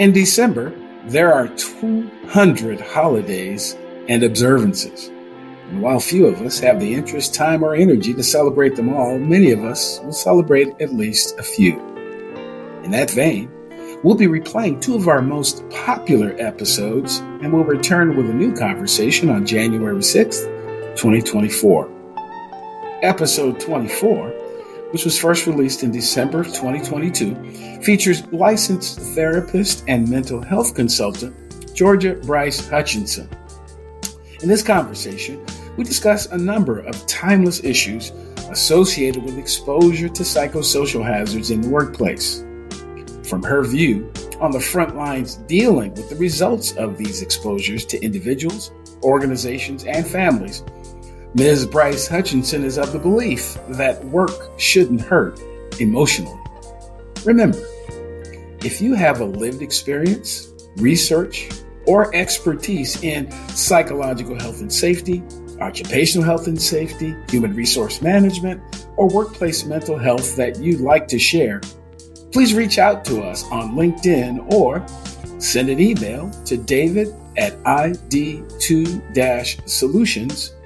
In December, there are 200 holidays and observances. And while few of us have the interest, time, or energy to celebrate them all, many of us will celebrate at least a few. In that vein, we'll be replaying two of our most popular episodes and we'll return with a new conversation on January 6th, 2024. Episode 24, which was first released in December 2022, features licensed therapist and mental health consultant Georgia Bryce Hutchinson. In this conversation, we discuss a number of timeless issues associated with exposure to psychosocial hazards in the workplace. From her view on the front lines dealing with the results of these exposures to individuals, organizations, and families, Ms. Bryce Hutchinson is of the belief that work shouldn't hurt emotionally. Remember, if you have a lived experience, research, or expertise in psychological health and safety, occupational health and safety, human resource management, or workplace mental health that you'd like to share, please reach out to us on LinkedIn or send an email to david at id2-solutions.com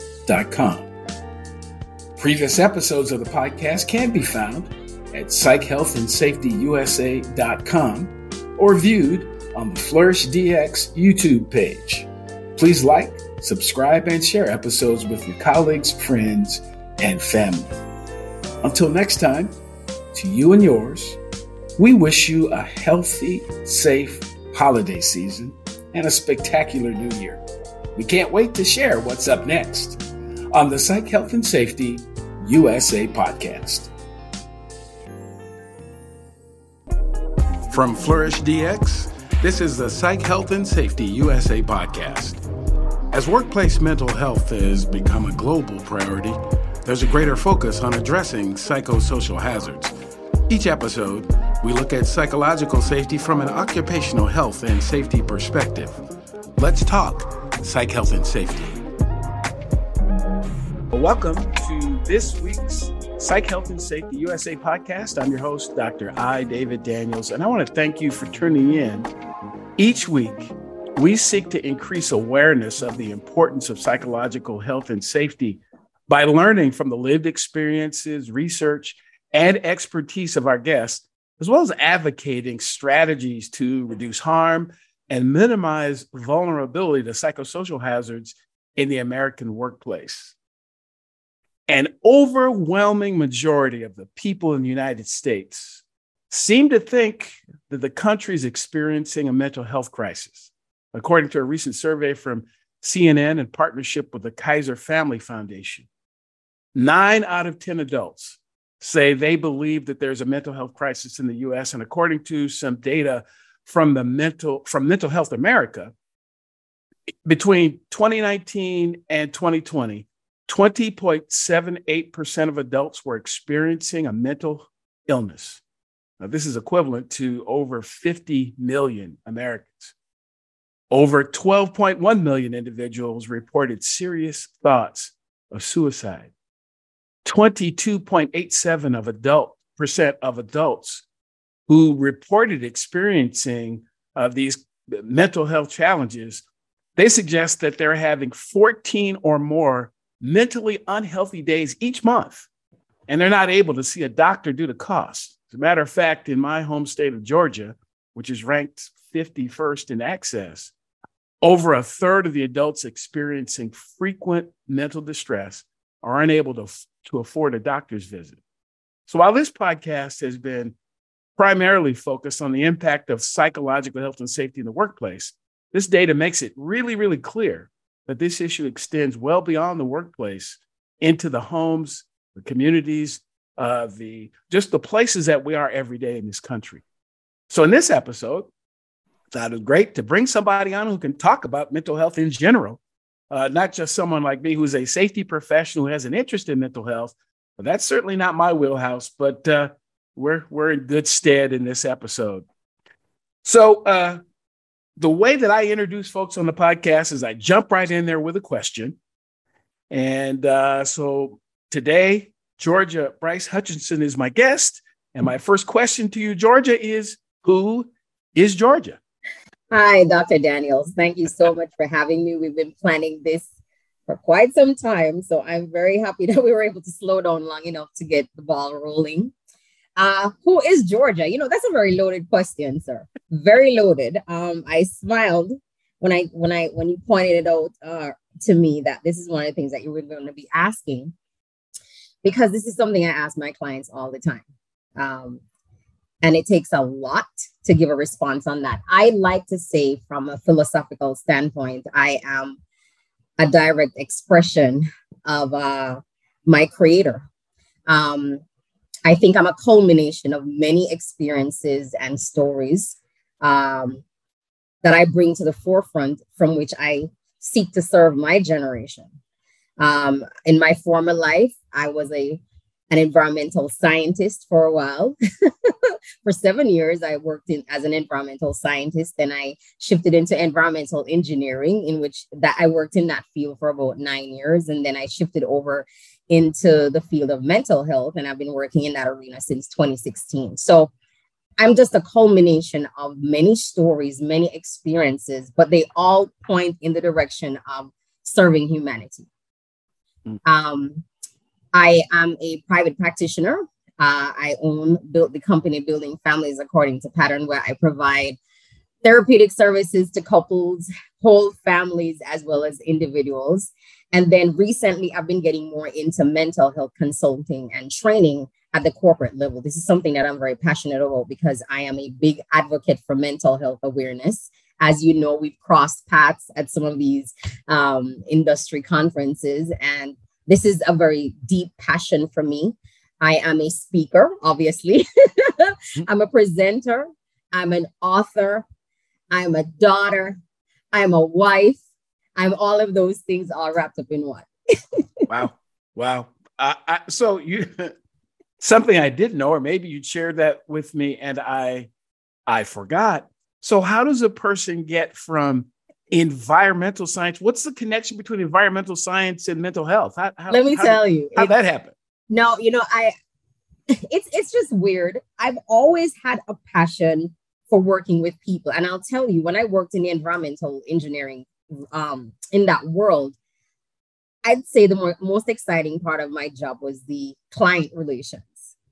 Previous episodes of the podcast can be found at psychealthandsafetyusa.com or viewed on the Flourish DX YouTube page. Please like, subscribe, and share episodes with your colleagues, friends, and family. Until next time, to you and yours, we wish you a healthy, safe holiday season and a spectacular new year. We can't wait to share what's up next on the Psych Health and Safety USA podcast. From Flourish DX, this is the Psych Health and Safety USA podcast. As workplace mental health has become a global priority, there's a greater focus on addressing psychosocial hazards. Each episode, we look at psychological safety from an occupational health and safety perspective. Let's talk psych health and safety. Welcome to this week's Psych Health and Safety USA podcast. I'm your host, Dr. I. David Daniels, and I want to thank you for tuning in. Each week, we seek to increase awareness of the importance of psychological health and safety by learning from the lived experiences, research, and expertise of our guests, as well as advocating strategies to reduce harm and minimize vulnerability to psychosocial hazards in the American workplace. An overwhelming majority of the people in the United States seem to think that the country is experiencing a mental health crisis. According to a recent survey from CNN in partnership with the Kaiser Family Foundation, nine out of 10 adults say they believe that there's a mental health crisis in the US. And according to some data from the mental from Mental Health America, between 2019 and 2020, 20.78% of adults were experiencing a mental illness. Now, this is equivalent to over 50 million Americans. Over 12.1 million individuals reported serious thoughts of suicide. 22.87 of adult percent of adults who reported experiencing uh, these mental health challenges, they suggest that they're having 14 or more mentally unhealthy days each month, and they're not able to see a doctor due to cost. As a matter of fact, in my home state of Georgia, which is ranked 51st in access, over a third of the adults experiencing frequent mental distress are unable to, to afford a doctor's visit. So while this podcast has been primarily focused on the impact of psychological health and safety in the workplace, this data makes it really, really clear that this issue extends well beyond the workplace into the homes, the communities, uh, the just the places that we are every day in this country. So in this episode, thought it was great to bring somebody on who can talk about mental health in general, uh, not just someone like me who's a safety professional who has an interest in mental health. But that's certainly not my wheelhouse. But uh, we're we're in good stead in this episode. So uh, the way that I introduce folks on the podcast is I jump right in there with a question. And uh, so today, Georgia Bryce Hutchinson is my guest. And my first question to you, Georgia, is who is Georgia? Hi, Dr. Daniels. Thank you so much for having me. We've been planning this for quite some time. So I'm very happy that we were able to slow down long enough to get the ball rolling. Uh, who is Georgia? You know, that's a very loaded question, sir. Very loaded. Um, I smiled when I when I when you pointed it out uh, to me that this is one of the things that you were going to be asking because this is something I ask my clients all the time. Um, and it takes a lot to give a response on that. I like to say, from a philosophical standpoint, I am a direct expression of uh, my creator. Um, I think I'm a culmination of many experiences and stories um, that I bring to the forefront from which I seek to serve my generation. Um, in my former life, I was a an environmental scientist for a while. for seven years, I worked in as an environmental scientist. Then I shifted into environmental engineering, in which that I worked in that field for about nine years, and then I shifted over into the field of mental health, and I've been working in that arena since 2016. So I'm just a culmination of many stories, many experiences, but they all point in the direction of serving humanity. Mm. Um, I am a private practitioner. Uh, I own built the company Building Families According to Pattern, where I provide therapeutic services to couples, whole families, as well as individuals. And then recently, I've been getting more into mental health consulting and training at the corporate level. This is something that I'm very passionate about because I am a big advocate for mental health awareness. As you know, we've crossed paths at some of these um, industry conferences, and this is a very deep passion for me. I am a speaker, obviously. I'm a presenter. I'm an author. I'm a daughter. I'm a wife. I'm all of those things all wrapped up in one. wow. Wow. Uh, I, so you something I didn't know, or maybe you shared that with me and I I forgot. So how does a person get from environmental science? What's the connection between environmental science and mental health? How, how, Let me how tell you. How that happened. No, you know, I it's it's just weird. I've always had a passion for working with people. And I'll tell you, when I worked in the environmental engineering um in that world, I'd say the more, most exciting part of my job was the client relations.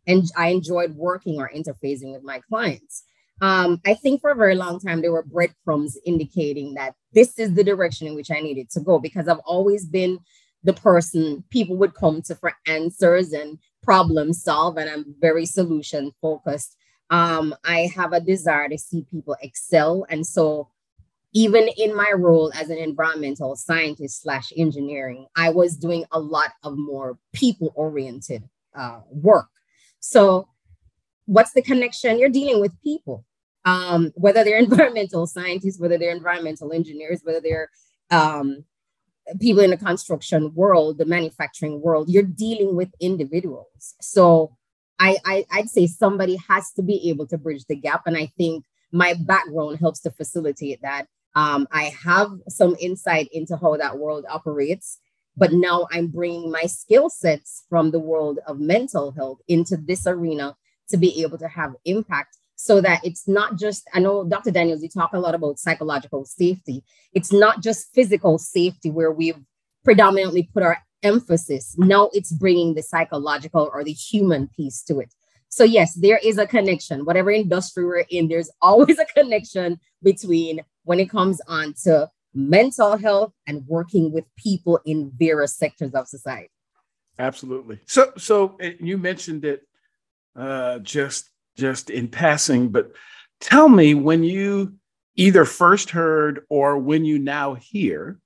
And I enjoyed working or interfacing with my clients. Um, I think for a very long time, there were breadcrumbs indicating that this is the direction in which I needed to go because I've always been the person people would come to for answers and problem solve, and I'm very solution focused. Um, I have a desire to see people excel. And so even in my role as an environmental scientist slash engineering, I was doing a lot of more people oriented uh, work. So, what's the connection? You're dealing with people, um, whether they're environmental scientists, whether they're environmental engineers, whether they're um, people in the construction world, the manufacturing world. You're dealing with individuals. So, I, I I'd say somebody has to be able to bridge the gap, and I think my background helps to facilitate that um, I have some insight into how that world operates, but now I'm bringing my skill sets from the world of mental health into this arena to be able to have impact so that it's not just, I know Dr. Daniels, you talk a lot about psychological safety. It's not just physical safety where we've predominantly put our emphasis. Now it's bringing the psychological or the human piece to it. So, yes, there is a connection. Whatever industry we're in, there's always a connection between when it comes on to mental health and working with people in various sectors of society. Absolutely. So, so eh, you mentioned it uh, just just in passing, but tell me when you either first heard or when you now hear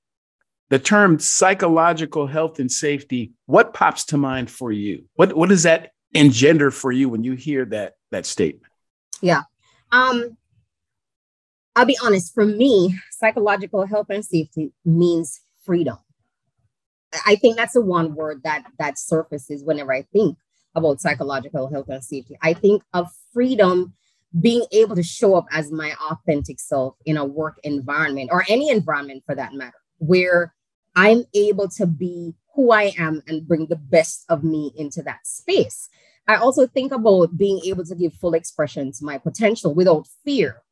the term psychological health and safety, what pops to mind for you? What what does that engender for you when you hear that that statement? Yeah. Um, I'll be honest, for me, psychological health and safety means freedom. I think that's the one word that that surfaces whenever I think about psychological health and safety. I think of freedom being able to show up as my authentic self in a work environment or any environment for that matter, where I'm able to be who I am and bring the best of me into that space. I also think about being able to give full expression to my potential without fear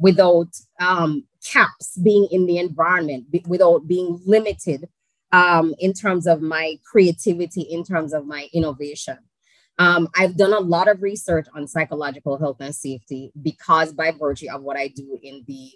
without um, caps being in the environment, without being limited um, in terms of my creativity, in terms of my innovation. Um, I've done a lot of research on psychological health and safety because by virtue of what I do in the,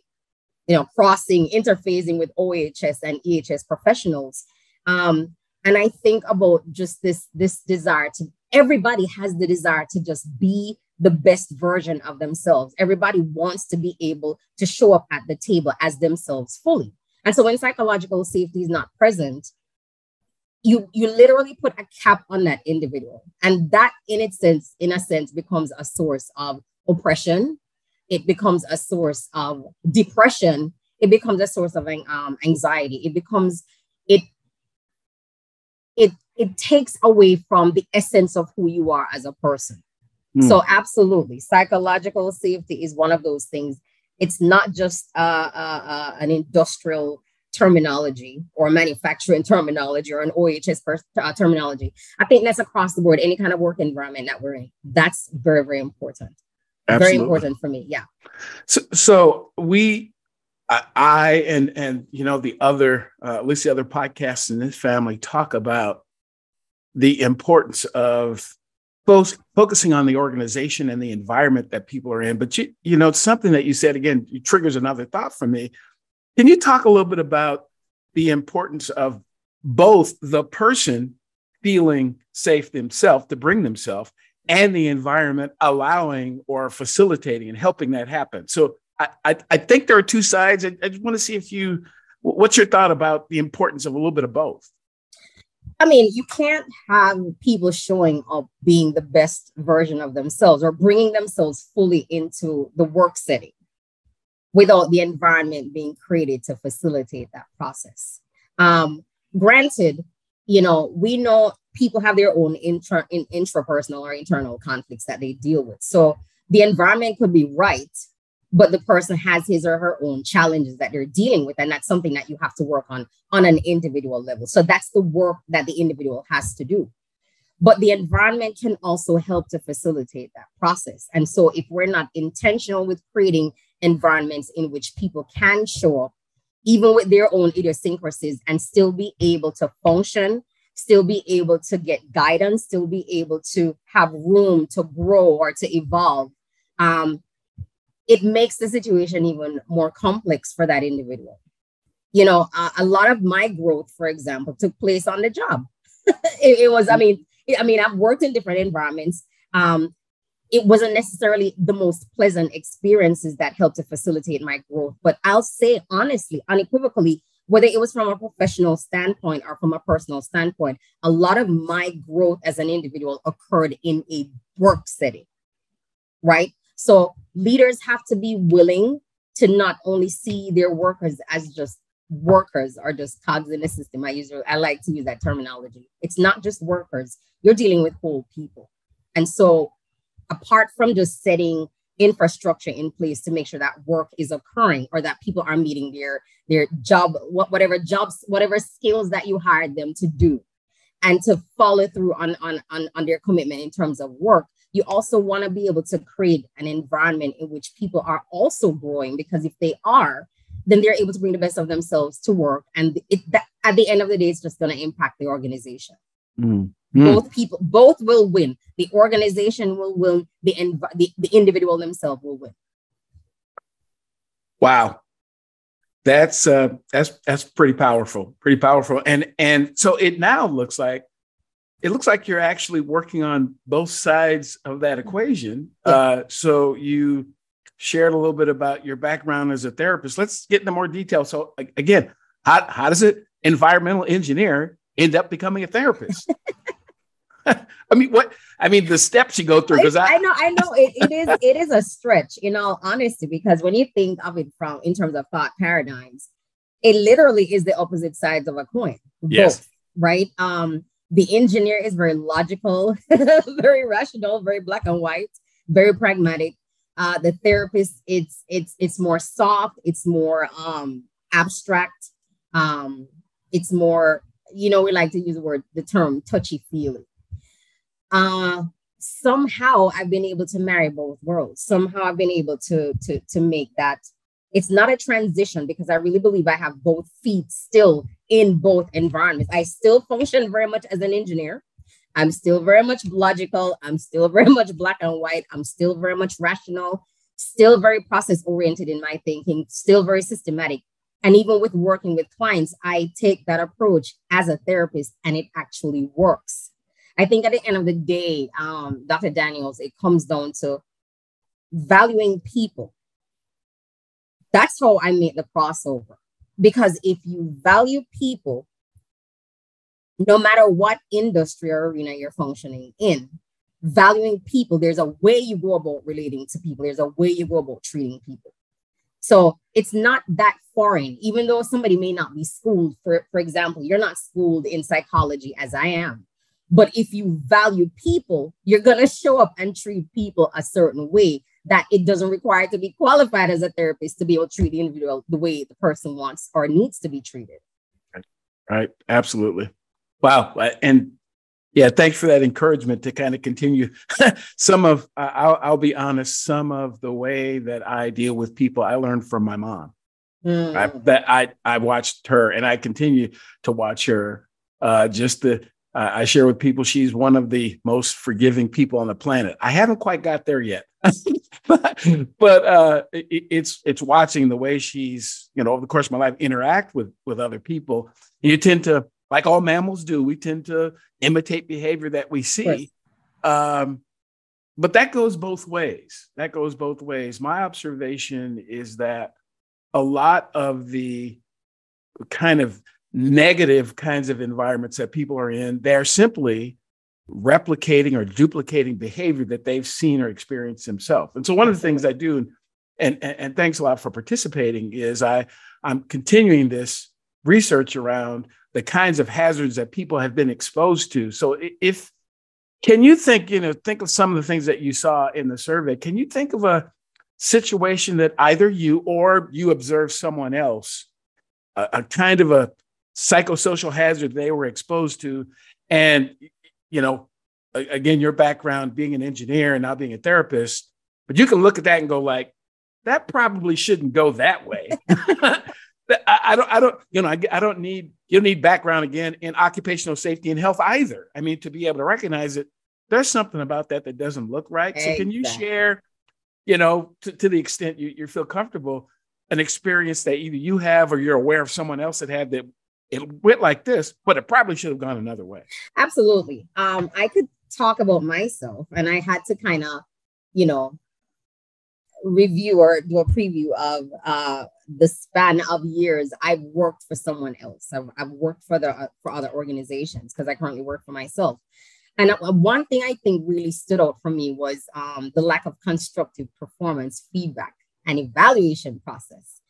you know, crossing, interfacing with OHS and EHS professionals. Um, and I think about just this, this desire to, everybody has the desire to just be the best version of themselves. Everybody wants to be able to show up at the table as themselves fully. And so when psychological safety is not present, you you literally put a cap on that individual. And that in its sense, in a sense, becomes a source of oppression. It becomes a source of depression. It becomes a source of um, anxiety. It becomes it it it takes away from the essence of who you are as a person. Mm. So absolutely, psychological safety is one of those things. It's not just uh, uh, uh, an industrial terminology or manufacturing terminology or an OHS uh, terminology. I think that's across the board, any kind of work environment that we're in. That's very, very important. Absolutely. Very important for me. Yeah. So, so we, I, and and you know the other, uh, at least the other podcasts in this family talk about the importance of both focusing on the organization and the environment that people are in. But you, you know, something that you said again triggers another thought for me can you talk a little bit about the importance of both the person feeling safe themselves to bring themselves and the environment allowing or facilitating and helping that happen? So I, I, I think there are two sides. I, I just want to see if you, what's your thought about the importance of a little bit of both? I mean, you can't have people showing up being the best version of themselves or bringing themselves fully into the work setting without the environment being created to facilitate that process. Um, granted, you know, we know people have their own intra, in, intrapersonal or internal conflicts that they deal with. So the environment could be right, but the person has his or her own challenges that they're dealing with. And that's something that you have to work on on an individual level. So that's the work that the individual has to do. But the environment can also help to facilitate that process. And so if we're not intentional with creating environments in which people can show up, even with their own idiosyncrasies, and still be able to function, still be able to get guidance, still be able to have room to grow or to evolve. Um, it makes the situation even more complex for that individual. You know, uh, a lot of my growth, for example, took place on the job. it, it, was, I mean, I mean, I've worked in different environments. Um, it wasn't necessarily the most pleasant experiences that helped to facilitate my growth. But I'll say honestly, unequivocally, whether it was from a professional standpoint or from a personal standpoint, a lot of my growth as an individual occurred in a work setting, right? So leaders have to be willing to not only see their workers as just workers or just cogs in the system. I use I like to use that terminology. It's not just workers. You're dealing with whole people. And so apart from just setting infrastructure in place to make sure that work is occurring or that people are meeting their their job whatever jobs whatever skills that you hired them to do and to follow through on on on, on their commitment in terms of work you also want to be able to create an environment in which people are also growing because if they are then they're able to bring the best of themselves to work and it that, at the end of the day it's just going to impact the organization mm. Mm. Both people, both will win. The organization will win. The, env- the the individual themselves will win. Wow, that's uh, that's that's pretty powerful. Pretty powerful. And and so it now looks like it looks like you're actually working on both sides of that equation. Yeah. Uh, so you shared a little bit about your background as a therapist. Let's get into more detail. So again, how how does it environmental engineer end up becoming a therapist? I mean, what? I mean, the steps you go through. Because I, I, know, I know, it, it is, it is a stretch, in all honesty, because when you think of it from in terms of thought paradigms, it literally is the opposite sides of a coin. Yes. Both, right. Um, the engineer is very logical, very rational, very black and white, very pragmatic. Uh, the therapist, it's it's it's more soft, it's more um abstract, um, it's more, you know, we like to use the word the term touchy feely uh, somehow I've been able to marry both worlds. Somehow I've been able to to to make that it's not a transition because I really believe I have both feet still in both environments. I still function very much as an engineer. I'm still very much logical. I'm still very much black and white. I'm still very much rational, still very process oriented in my thinking, still very systematic. And even with working with clients, I take that approach as a therapist and it actually works. I think at the end of the day, um, Dr. Daniels, it comes down to valuing people. That's how I made the crossover. Because if you value people, no matter what industry or arena you're functioning in, valuing people, there's a way you go about relating to people, there's a way you go about treating people. So it's not that foreign, even though somebody may not be schooled. For, for example, you're not schooled in psychology as I am. But if you value people, you're going to show up and treat people a certain way that it doesn't require to be qualified as a therapist to be able to treat the individual the way the person wants or needs to be treated. Right. right. Absolutely. Wow. And yeah, thanks for that encouragement to kind of continue. some of, I'll, I'll, be honest, some of the way that I deal with people, I learned from my mom. Mm. I, that I, I watched her and I continue to watch her. Uh, just the, uh, I share with people she's one of the most forgiving people on the planet. I haven't quite got there yet, but, but uh, it, it's it's watching the way she's you know over the course of my life interact with with other people. You tend to like all mammals do, we tend to imitate behavior that we see. Um, but that goes both ways. That goes both ways. My observation is that a lot of the kind of negative kinds of environments that people are in, they're simply replicating or duplicating behavior that they've seen or experienced themselves. And so one of the things I do, and, and, and thanks a lot for participating, is I I'm continuing this research around the kinds of hazards that people have been exposed to. So if can you think, you know, think of some of the things that you saw in the survey. Can you think of a situation that either you or you observe someone else, a, a kind of a psychosocial hazard they were exposed to, and you know, again, your background being an engineer and now being a therapist, but you can look at that and go like, that probably shouldn't go that way. I, I, don't, I don't, you know, I, I don't need, you don't need background again in occupational safety and health either. I mean, to be able to recognize it, there's something about that that doesn't look right. Exactly. So can you share, you know, to, to the extent you, you feel comfortable, an experience that either you have or you're aware of someone else that had that it went like this, but it probably should have gone another way. Absolutely. Um, I could talk about myself and I had to kind of, you know, review or do a preview of uh, the span of years I've worked for someone else. I've, I've worked for the uh, for other organizations because I currently work for myself. And uh, one thing I think really stood out for me was um, the lack of constructive performance feedback and evaluation process.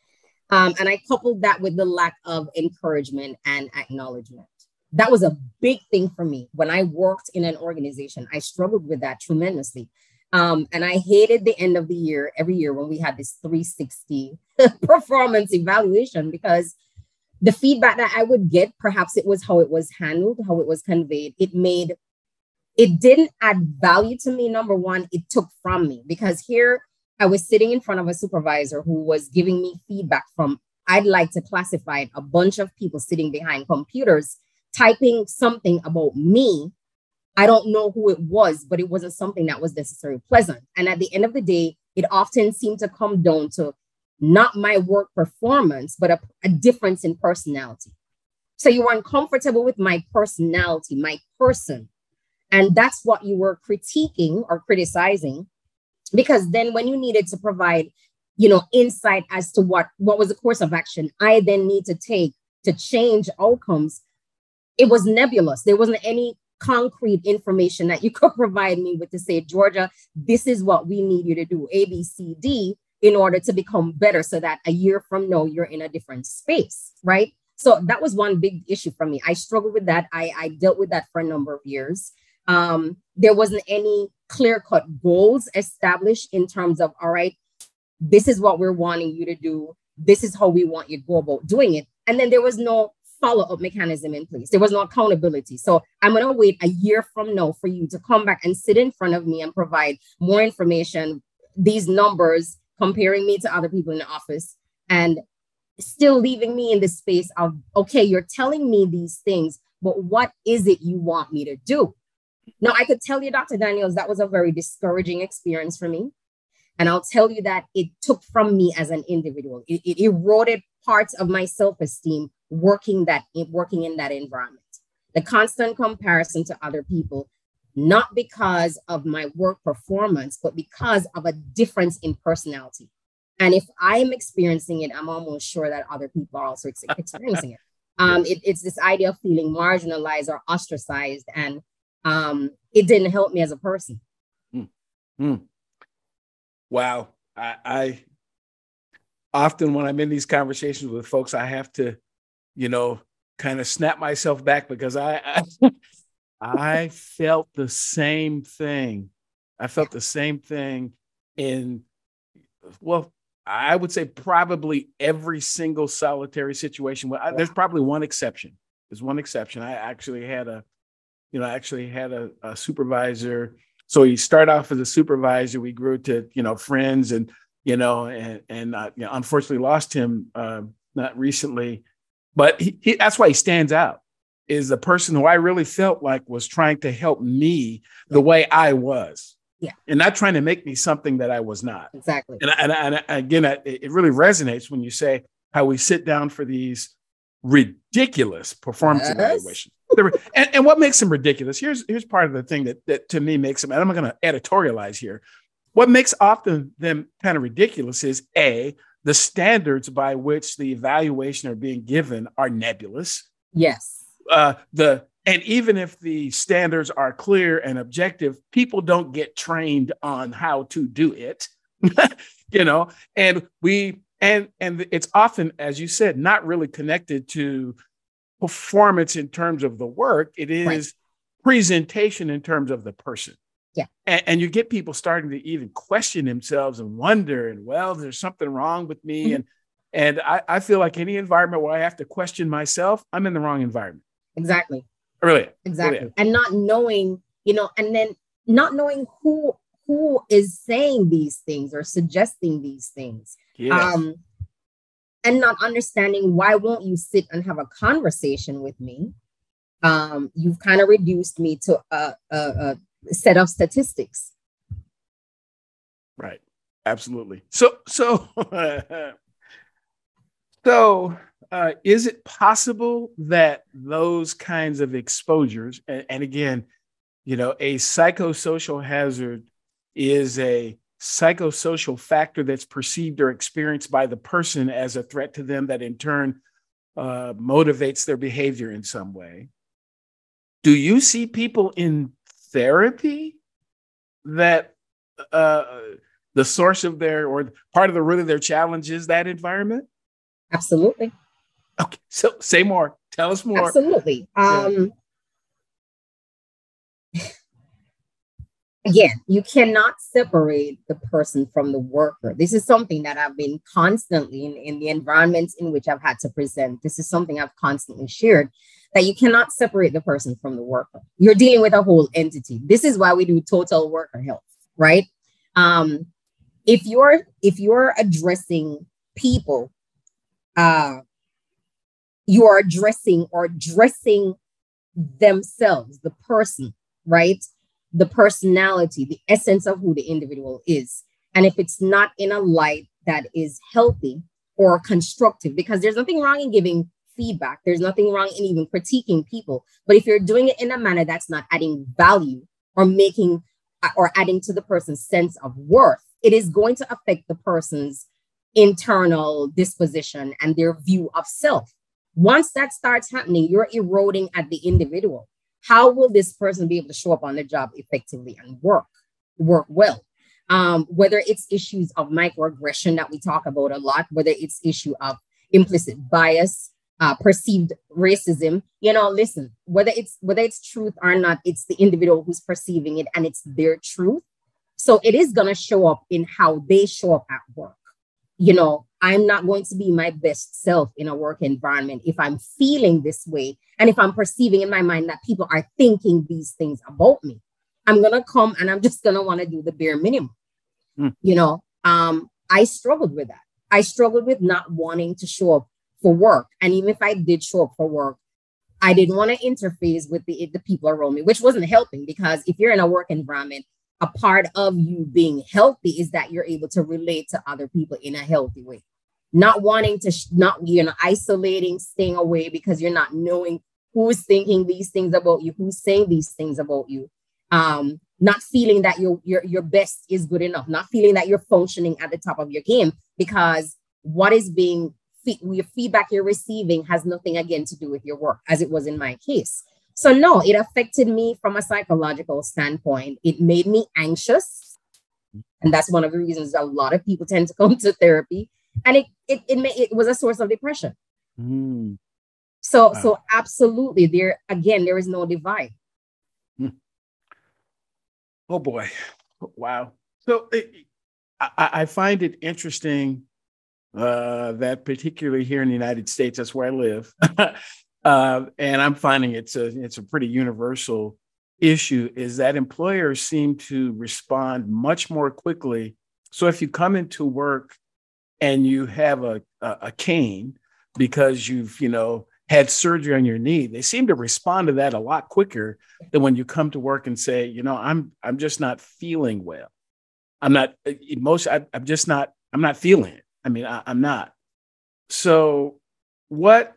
Um, and I coupled that with the lack of encouragement and acknowledgement. That was a big thing for me when I worked in an organization. I struggled with that tremendously um, and I hated the end of the year every year when we had this 360 performance evaluation because the feedback that I would get, perhaps it was how it was handled, how it was conveyed. It made, it didn't add value to me. Number one, it took from me because here I was sitting in front of a supervisor who was giving me feedback from, I'd like to classify a bunch of people sitting behind computers typing something about me I don't know who it was, but it wasn't something that was necessarily pleasant. And at the end of the day, it often seemed to come down to not my work performance, but a, a difference in personality. So you were uncomfortable with my personality, my person. And that's what you were critiquing or criticizing. Because then when you needed to provide, you know, insight as to what, what was the course of action I then need to take to change outcomes, it was nebulous. There wasn't any concrete information that you could provide me with to say, Georgia, this is what we need you to do, A, B, C, D, in order to become better so that a year from now you're in a different space, right? So that was one big issue for me. I struggled with that. I, I dealt with that for a number of years. Um, there wasn't any clear cut goals established in terms of, all right, this is what we're wanting you to do. This is how we want you to go about doing it. And then there was no follow up mechanism in place. There was no accountability. So I'm going to wait a year from now for you to come back and sit in front of me and provide more information, these numbers, comparing me to other people in the office, and still leaving me in the space of, okay, you're telling me these things, but what is it you want me to do? Now, I could tell you, Dr. Daniels, that was a very discouraging experience for me. And I'll tell you that it took from me as an individual. It, it eroded parts of my self-esteem working that working in that environment. The constant comparison to other people, not because of my work performance, but because of a difference in personality. And if I'm experiencing it, I'm almost sure that other people are also experiencing it. Um, it. It's this idea of feeling marginalized or ostracized, and um, it didn't help me as a person. Mm. Mm. Wow. I, I often when I'm in these conversations with folks, I have to, you know, kind of snap myself back because I, I, I felt the same thing. I felt the same thing in, well, I would say probably every single solitary situation. Well, I, there's probably one exception. There's one exception. I actually had a, you know, I actually had a, a supervisor so he started off as a supervisor. We grew to you know friends, and you know, and and uh, you know, unfortunately lost him uh, not recently, but he, he, that's why he stands out. Is the person who I really felt like was trying to help me the way I was. Yeah. And not trying to make me something that I was not. Exactly. And, and, and again, it really resonates when you say how we sit down for these ridiculous performance yes. evaluations and, and what makes them ridiculous? Here's here's part of the thing that that to me makes them. And I'm going to editorialize here. What makes often them kind of ridiculous is a the standards by which the evaluation are being given are nebulous. Yes. Uh, the and even if the standards are clear and objective, people don't get trained on how to do it. you know, and we and and it's often, as you said, not really connected to performance in terms of the work, it is right. presentation in terms of the person. Yeah. And, and, you get people starting to even question themselves and wonder, and well, there's something wrong with me. Mm-hmm. And and I, I feel like any environment where I have to question myself, I'm in the wrong environment. Exactly. Really. Exactly. Really. And not knowing, you know, and then not knowing who who is saying these things or suggesting these things. Yes. Um, and not understanding why won't you sit and have a conversation with me? Um, you've kind of reduced me to a, a, a, set of statistics. Right. Absolutely. So so so uh, is it possible that those kinds of exposures and, and again you know a psychosocial hazard is a psychosocial factor that's perceived or experienced by the person as a threat to them that in turn uh, motivates their behavior in some way. Do you see people in therapy that uh, the source of their or part of the root of their challenge is that environment? Absolutely. Okay, so say more. Tell us more. Absolutely. Um, again, you cannot separate the person from the worker. This is something that I've been constantly in, in the environments in which I've had to present. This is something I've constantly shared that you cannot separate the person from the worker. You're dealing with a whole entity. This is why we do total worker health, right? Um, if you're if you're addressing people, uh, you are addressing or addressing themselves, the person, right? The personality, the essence of who the individual is. And if it's not in a light that is healthy or constructive, because there's nothing wrong in giving feedback, there's nothing wrong in even critiquing people. But if you're doing it in a manner that's not adding value or making or adding to the person's sense of worth, it is going to affect the person's internal disposition and their view of self. Once that starts happening, you're eroding at the individual how will this person be able to show up on the job effectively and work work well? Um, whether it's issues of microaggression that we talk about a lot whether it's issue of implicit bias uh, perceived racism you know listen whether it's whether it's truth or not it's the individual who's perceiving it and it's their truth. So it is going to show up in how they show up at work you know I'm not going to be my best self in a work environment if I'm feeling this way and if I'm perceiving in my mind that people are thinking these things about me. I'm going to come and I'm just going to want to do the bare minimum. Mm. You know, um, I struggled with that. I struggled with not wanting to show up for work. And even if I did show up for work, I didn't want to interface with the, the people around me, which wasn't helping because if you're in a work environment, a part of you being healthy is that you're able to relate to other people in a healthy way. Not wanting to, sh- not, you know, isolating, staying away because you're not knowing who's thinking these things about you, who's saying these things about you. Um, not feeling that your, your, your best is good enough, not feeling that you're functioning at the top of your game because what is being your feedback you're receiving has nothing again to do with your work, as it was in my case. So, no, it affected me from a psychological standpoint. It made me anxious. And that's one of the reasons a lot of people tend to come to therapy. And it it it, may, it was a source of depression. Mm. So wow. so absolutely there again there is no divide. Hmm. Oh boy. Wow. So it, I, I find it interesting uh, that particularly here in the United States, that's where I live. uh, and I'm finding it's a it's a pretty universal issue is that employers seem to respond much more quickly. So if you come into work and you have a, a, a cane because you've you know had surgery on your knee, they seem to respond to that a lot quicker than when you come to work and say, you know, I'm I'm just not feeling well. I'm not uh, emotion. I'm just not. I'm not feeling it. I mean, I, I'm not. So, what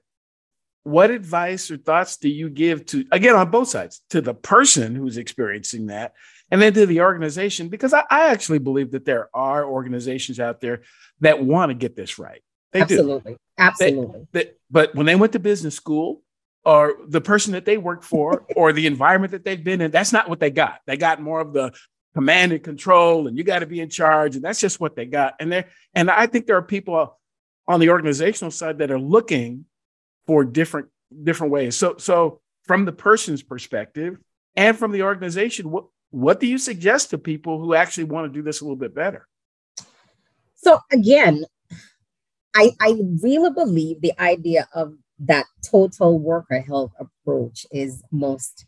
what advice or thoughts do you give to again on both sides to the person who's experiencing that and then to the organization because I, I actually believe that there are organizations out there that want to get this right. They absolutely do. absolutely. They, they, but when they went to business school or the person that they work for or the environment that they've been in that's not what they got. They got more of the command and control and you got to be in charge and that's just what they got. And there and i think there are people on the organizational side that are looking for different different ways. So so from the person's perspective and from the organization what what do you suggest to people who actually want to do this a little bit better? So again i i really believe the idea of that total worker health approach is most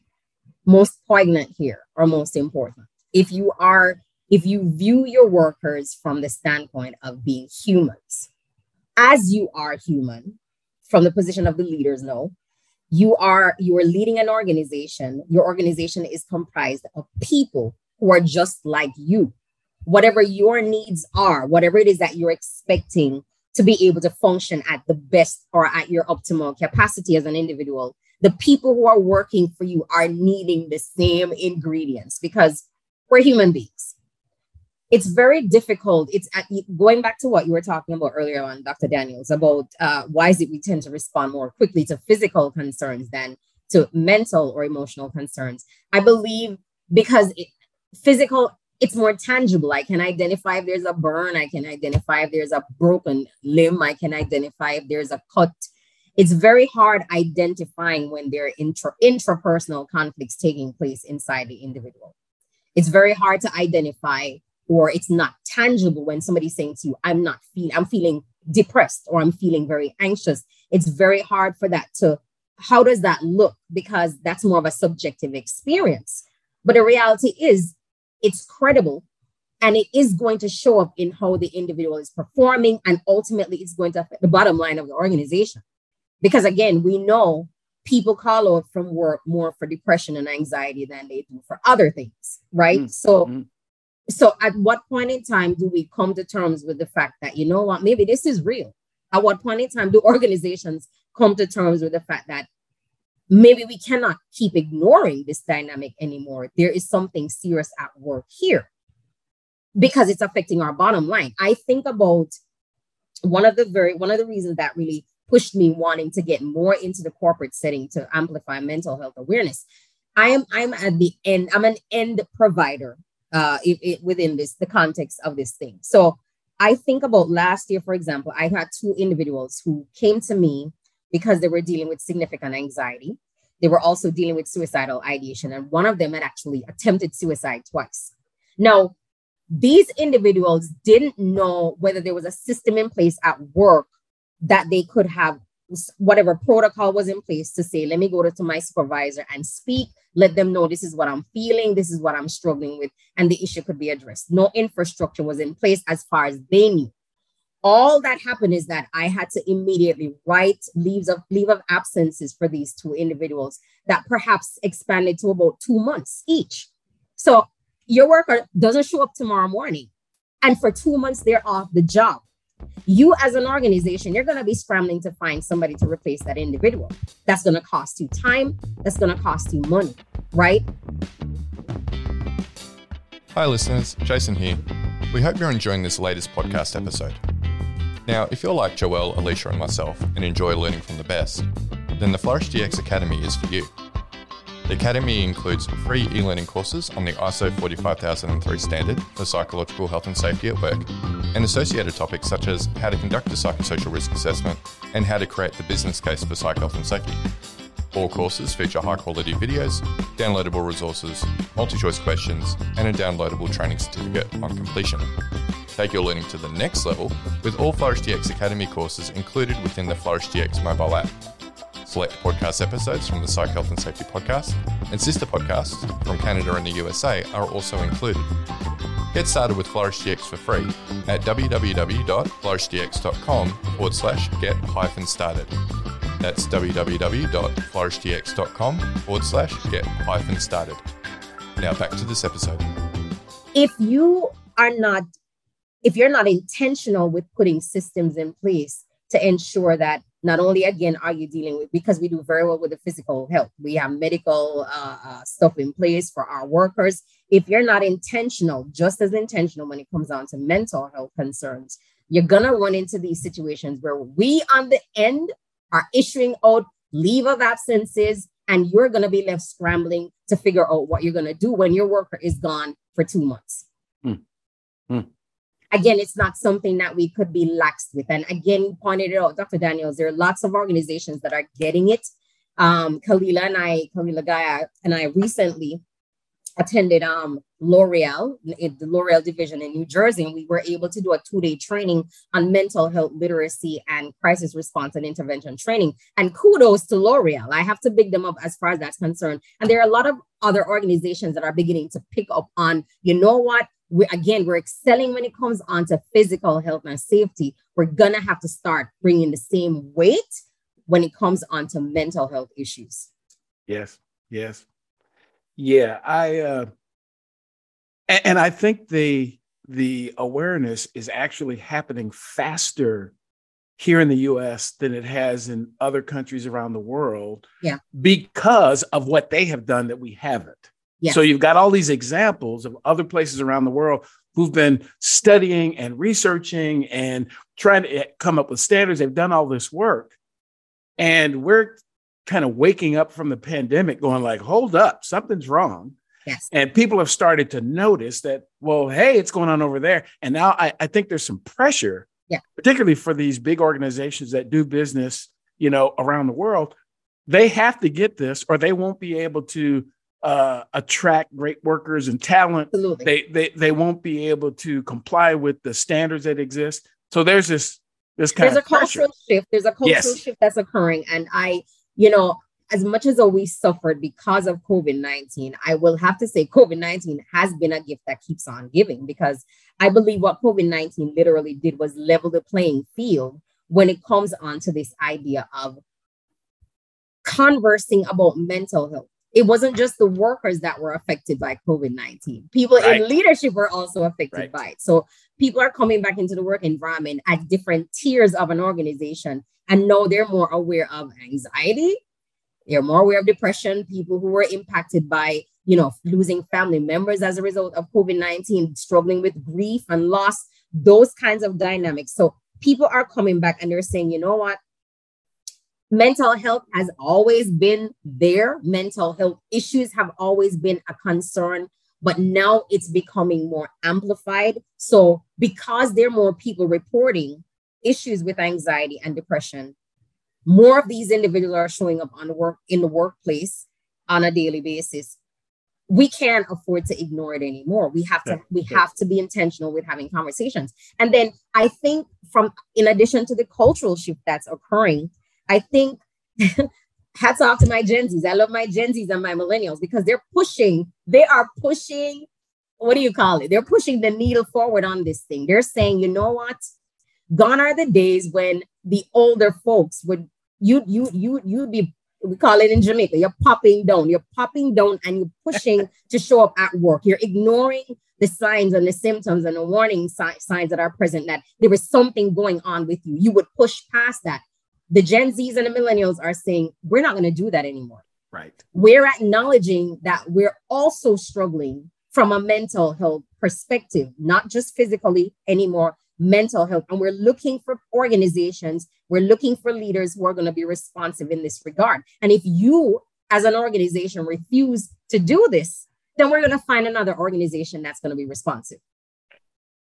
most poignant here or most important. If you are if you view your workers from the standpoint of being humans as you are human from the position of the leaders no you are you are leading an organization your organization is comprised of people who are just like you whatever your needs are whatever it is that you're expecting to be able to function at the best or at your optimal capacity as an individual the people who are working for you are needing the same ingredients because we're human beings. It's very difficult. It's at, going back to what you were talking about earlier on, Dr. Daniels, about uh, why is it we tend to respond more quickly to physical concerns than to mental or emotional concerns. I believe because it, physical, it's more tangible. I can identify if there's a burn. I can identify if there's a broken limb. I can identify if there's a cut. It's very hard identifying when there are intra, intrapersonal conflicts taking place inside the individual it's very hard to identify or it's not tangible when somebody's saying to you i'm not feeling i'm feeling depressed or i'm feeling very anxious it's very hard for that to how does that look because that's more of a subjective experience but the reality is it's credible and it is going to show up in how the individual is performing and ultimately it's going to affect the bottom line of the organization because again we know people call out from work more for depression and anxiety than they do for other things, right? Mm-hmm. So, mm. So at what point in time do we come to terms with the fact that you know what, maybe this is real? At what point in time do organizations come to terms with the fact that maybe we cannot keep ignoring this dynamic anymore? There is something serious at work here because it's affecting our bottom line. I think about one of the very one of the reasons that really pushed me wanting to get more into the corporate setting to amplify mental health awareness. I am I'm at the end. I'm an end provider uh, it, it, within this the context of this thing. So I think about last year, for example, I had two individuals who came to me because they were dealing with significant anxiety. They were also dealing with suicidal ideation, and one of them had actually attempted suicide twice. Now, these individuals didn't know whether there was a system in place at work that they could have whatever protocol was in place to say, let me go to my supervisor and speak, let them know this is what I'm feeling, this is what I'm struggling with, and the issue could be addressed. No infrastructure was in place as far as they knew. All that happened is that I had to immediately write leaves of leave of absences for these two individuals that perhaps expanded to about two months each. So your worker doesn't show up tomorrow morning, and for two months they're off the job you as an organization you're going to be scrambling to find somebody to replace that individual. That's going to cost you time. That's going to cost you money right? Hi listeners. Jason here. We hope you're enjoying this latest podcast episode. Now if you're like joelle alicia and myself and enjoy learning from the best then the flourish dx academy is for you the Academy includes free e learning courses on the ISO 45003 standard for psychological health and safety at work, and associated topics such as how to conduct a psychosocial risk assessment and how to create the business case for psych health and safety. All courses feature high quality videos, downloadable resources, multi choice questions, and a downloadable training certificate on completion. Take your learning to the next level with all Flourish DX Academy courses included within the Flourish DX mobile app select podcast episodes from the Psych Health and Safety podcast, and sister podcasts from Canada and the USA are also included. Get started with Flourish DX for free at www.flourishdx.com forward slash get hyphen started. That's www.flourishdx.com forward slash get hyphen started. Now back to this episode. If you are not, if you're not intentional with putting systems in place to ensure that not only again are you dealing with because we do very well with the physical health. We have medical uh, uh, stuff in place for our workers. If you're not intentional just as intentional when it comes down to mental health concerns you're gonna run into these situations where we on the end are issuing out leave of absences and you're gonna be left scrambling to figure out what you're gonna do when your worker is gone for two months again, it's not something that we could be lax with. And again, pointed out, Dr. Daniels, there are lots of organizations that are getting it. Um, Kalila and I, Kalila Gaya and I recently attended um, L'Oreal, the L'Oreal division in New Jersey, and we were able to do a two-day training on mental health literacy and crisis response and intervention training. And kudos to L'Oreal. I have to big them up as far as that's concerned. And there are a lot of other organizations that are beginning to pick up on, you know what, we again we're excelling when it comes on to physical health and safety we're gonna have to start bringing the same weight when it comes on to mental health issues yes yes yeah i uh and, and i think the the awareness is actually happening faster here in the US than it has in other countries around the world yeah. because of what they have done that we haven't. Yes. So you've got all these examples of other places around the world who've been studying and researching and trying to come up with standards. They've done all this work. And we're kind of waking up from the pandemic going like, hold up, something's wrong. Yes. And people have started to notice that, well, hey, it's going on over there. And now I, I think there's some pressure, yeah. particularly for these big organizations that do business, you know, around the world. They have to get this or they won't be able to uh, attract great workers and talent. Absolutely. They, they they won't be able to comply with the standards that exist. So there's this this kind there's of a cultural shift. There's a cultural yes. shift that's occurring, and I, you know, as much as we suffered because of COVID 19, I will have to say COVID 19 has been a gift that keeps on giving because I believe what COVID 19 literally did was level the playing field when it comes on to this idea of conversing about mental health it wasn't just the workers that were affected by COVID 19. People right. in leadership were also affected right. by it. So people are coming back into the work environment at different tiers of an organization and now they're more aware of anxiety. They're more aware of depression, people who were impacted by, you know, losing family members as a result of COVID 19, struggling with grief and loss, those kinds of dynamics. So people are coming back and they're saying, you know what? Mental health has always been there. Mental health issues have always been a concern, but now it's becoming more amplified. So, because there are more people reporting issues with anxiety and depression, more of these individuals are showing up on the work in the workplace on a daily basis. we can't afford to ignore it anymore we have to yeah. we have to be intentional with having conversations and then i think from in addition to the cultural shift that's occurring i think hats off to my gen z's i love my gen z's and my millennials because they're pushing they are pushing what do you call it they're pushing the needle forward on this thing they're saying you know what gone are the days when the older folks would you you you you'd be we call it in Jamaica, you're popping down, you're popping down and you're pushing to show up at work. You're ignoring the signs and the symptoms and the warning si- signs that are present that there is something going on with you. You would push past that. The Gen Zs and the millennials are saying, we're not going to do that anymore. Right. We're acknowledging that we're also struggling from a mental health perspective, not just physically anymore, mental health. And we're looking for organizations, we're looking for leaders who are going to be responsive in this regard. And if you, as an organization, refuse to do this, then we're going to find another organization that's going to be responsive.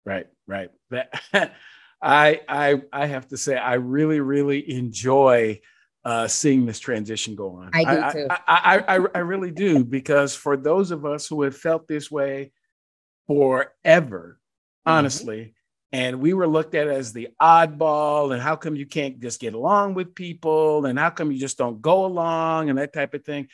Right, right. That, I, I, I have to say, I really, really enjoy uh, seeing this transition go on. I do too. I, I, I, I really do because for those of us who have felt this way forever, mm-hmm. honestly, and we were looked at as the oddball and how come you can't just get along with people and how come you just don't go along and that type of thing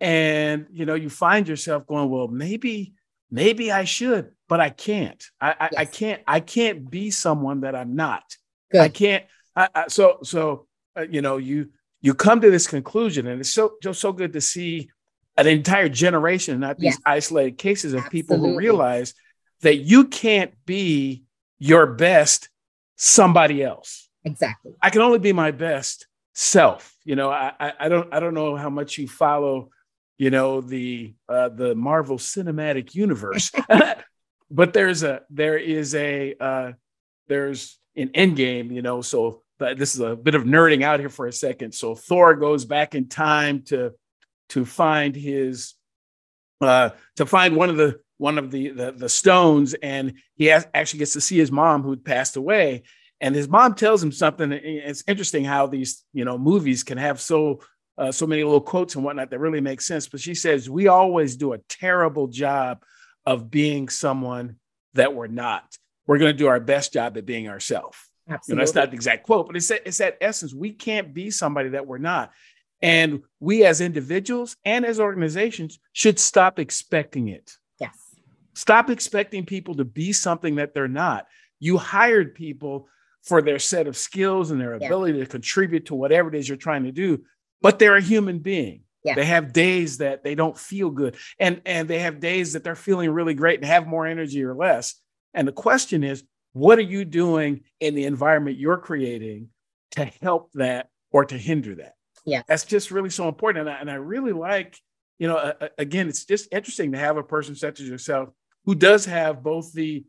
and you know you find yourself going well maybe maybe i should but i can't i I, yes. I, can't i can't be someone that i'm not Good. i can't I, I, so so uh, you know you you come to this conclusion and it's so just so good to see an entire generation not these yes. isolated cases of Absolutely. people who realize that you can't be your best somebody else. Exactly. I can only be my best self. You know, I, I, I don't I don't know how much you follow, you know, the uh, the Marvel Cinematic Universe, but there's a there is a uh, there's an Endgame. You know, so but this is a bit of nerding out here for a second. So Thor goes back in time to to find his uh, to find one of the one of the, the, the stones, and he has, actually gets to see his mom who passed away. And his mom tells him something. It's interesting how these you know movies can have so uh, so many little quotes and whatnot that really make sense. But she says we always do a terrible job of being someone that we're not. We're going to do our best job at being ourselves. Absolutely. You know, that's not the exact quote, but it's that, it's that essence. We can't be somebody that we're not. And we as individuals and as organizations should stop expecting it. Yes. Stop expecting people to be something that they're not. You hired people for their set of skills and their ability yeah. to contribute to whatever it is you're trying to do, but they're a human being. Yeah. They have days that they don't feel good and and they have days that they're feeling really great and have more energy or less. And the question is, what are you doing in the environment you're creating to help that or to hinder that? Yeah. That's just really so important. And I, and I really like, you know, uh, again, it's just interesting to have a person such as yourself who does have both the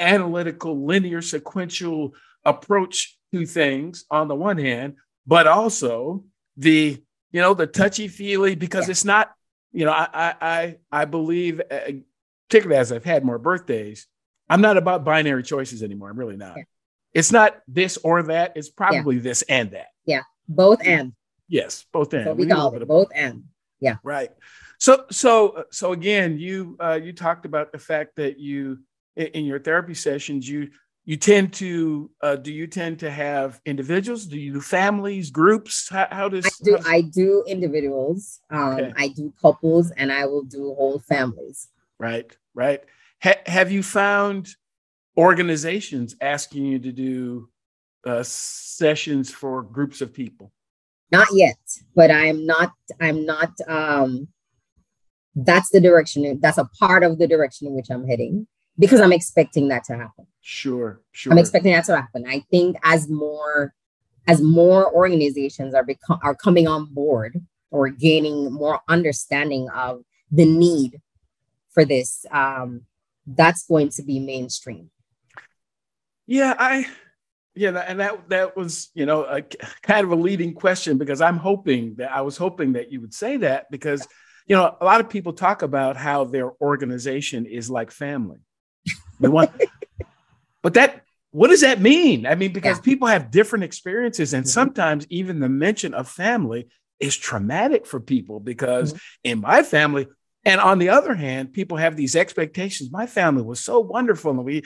analytical, linear, sequential approach to things on the one hand, but also the you know the touchy feely because yeah. it's not you know I I I believe uh, particularly as I've had more birthdays, I'm not about binary choices anymore. I'm really not. Yeah. It's not this or that. It's probably yeah. this and that. Yeah, both and. Yes, both and. So we, we call it both and. Yeah. Right. So so so again, you uh, you talked about the fact that you in your therapy sessions you you tend to uh, do you tend to have individuals? Do you do families groups? How, how does i do i do individuals. Um, okay. i do couples and i will do whole families. Right right. Ha- have you found organizations asking you to do uh, sessions for groups of people? Not yet but i'm not i'm not um that's the direction that's a part of the direction in which i'm heading because i'm expecting that to happen sure sure. i'm expecting that to happen. I think as more as more organizations are become are coming on board or gaining more understanding of the need for this um that's going to be mainstream. Yeah i yeah and that that was you know a kind of a leading question because i'm hoping that i was hoping that you would say that because you know, a lot of people talk about how their organization is like family. We want, but that what does that mean? I mean, because yeah. people have different experiences, and mm-hmm. sometimes even the mention of family is traumatic for people. Because mm-hmm. in my family, And on the other hand, people have these expectations. My family was so wonderful. And we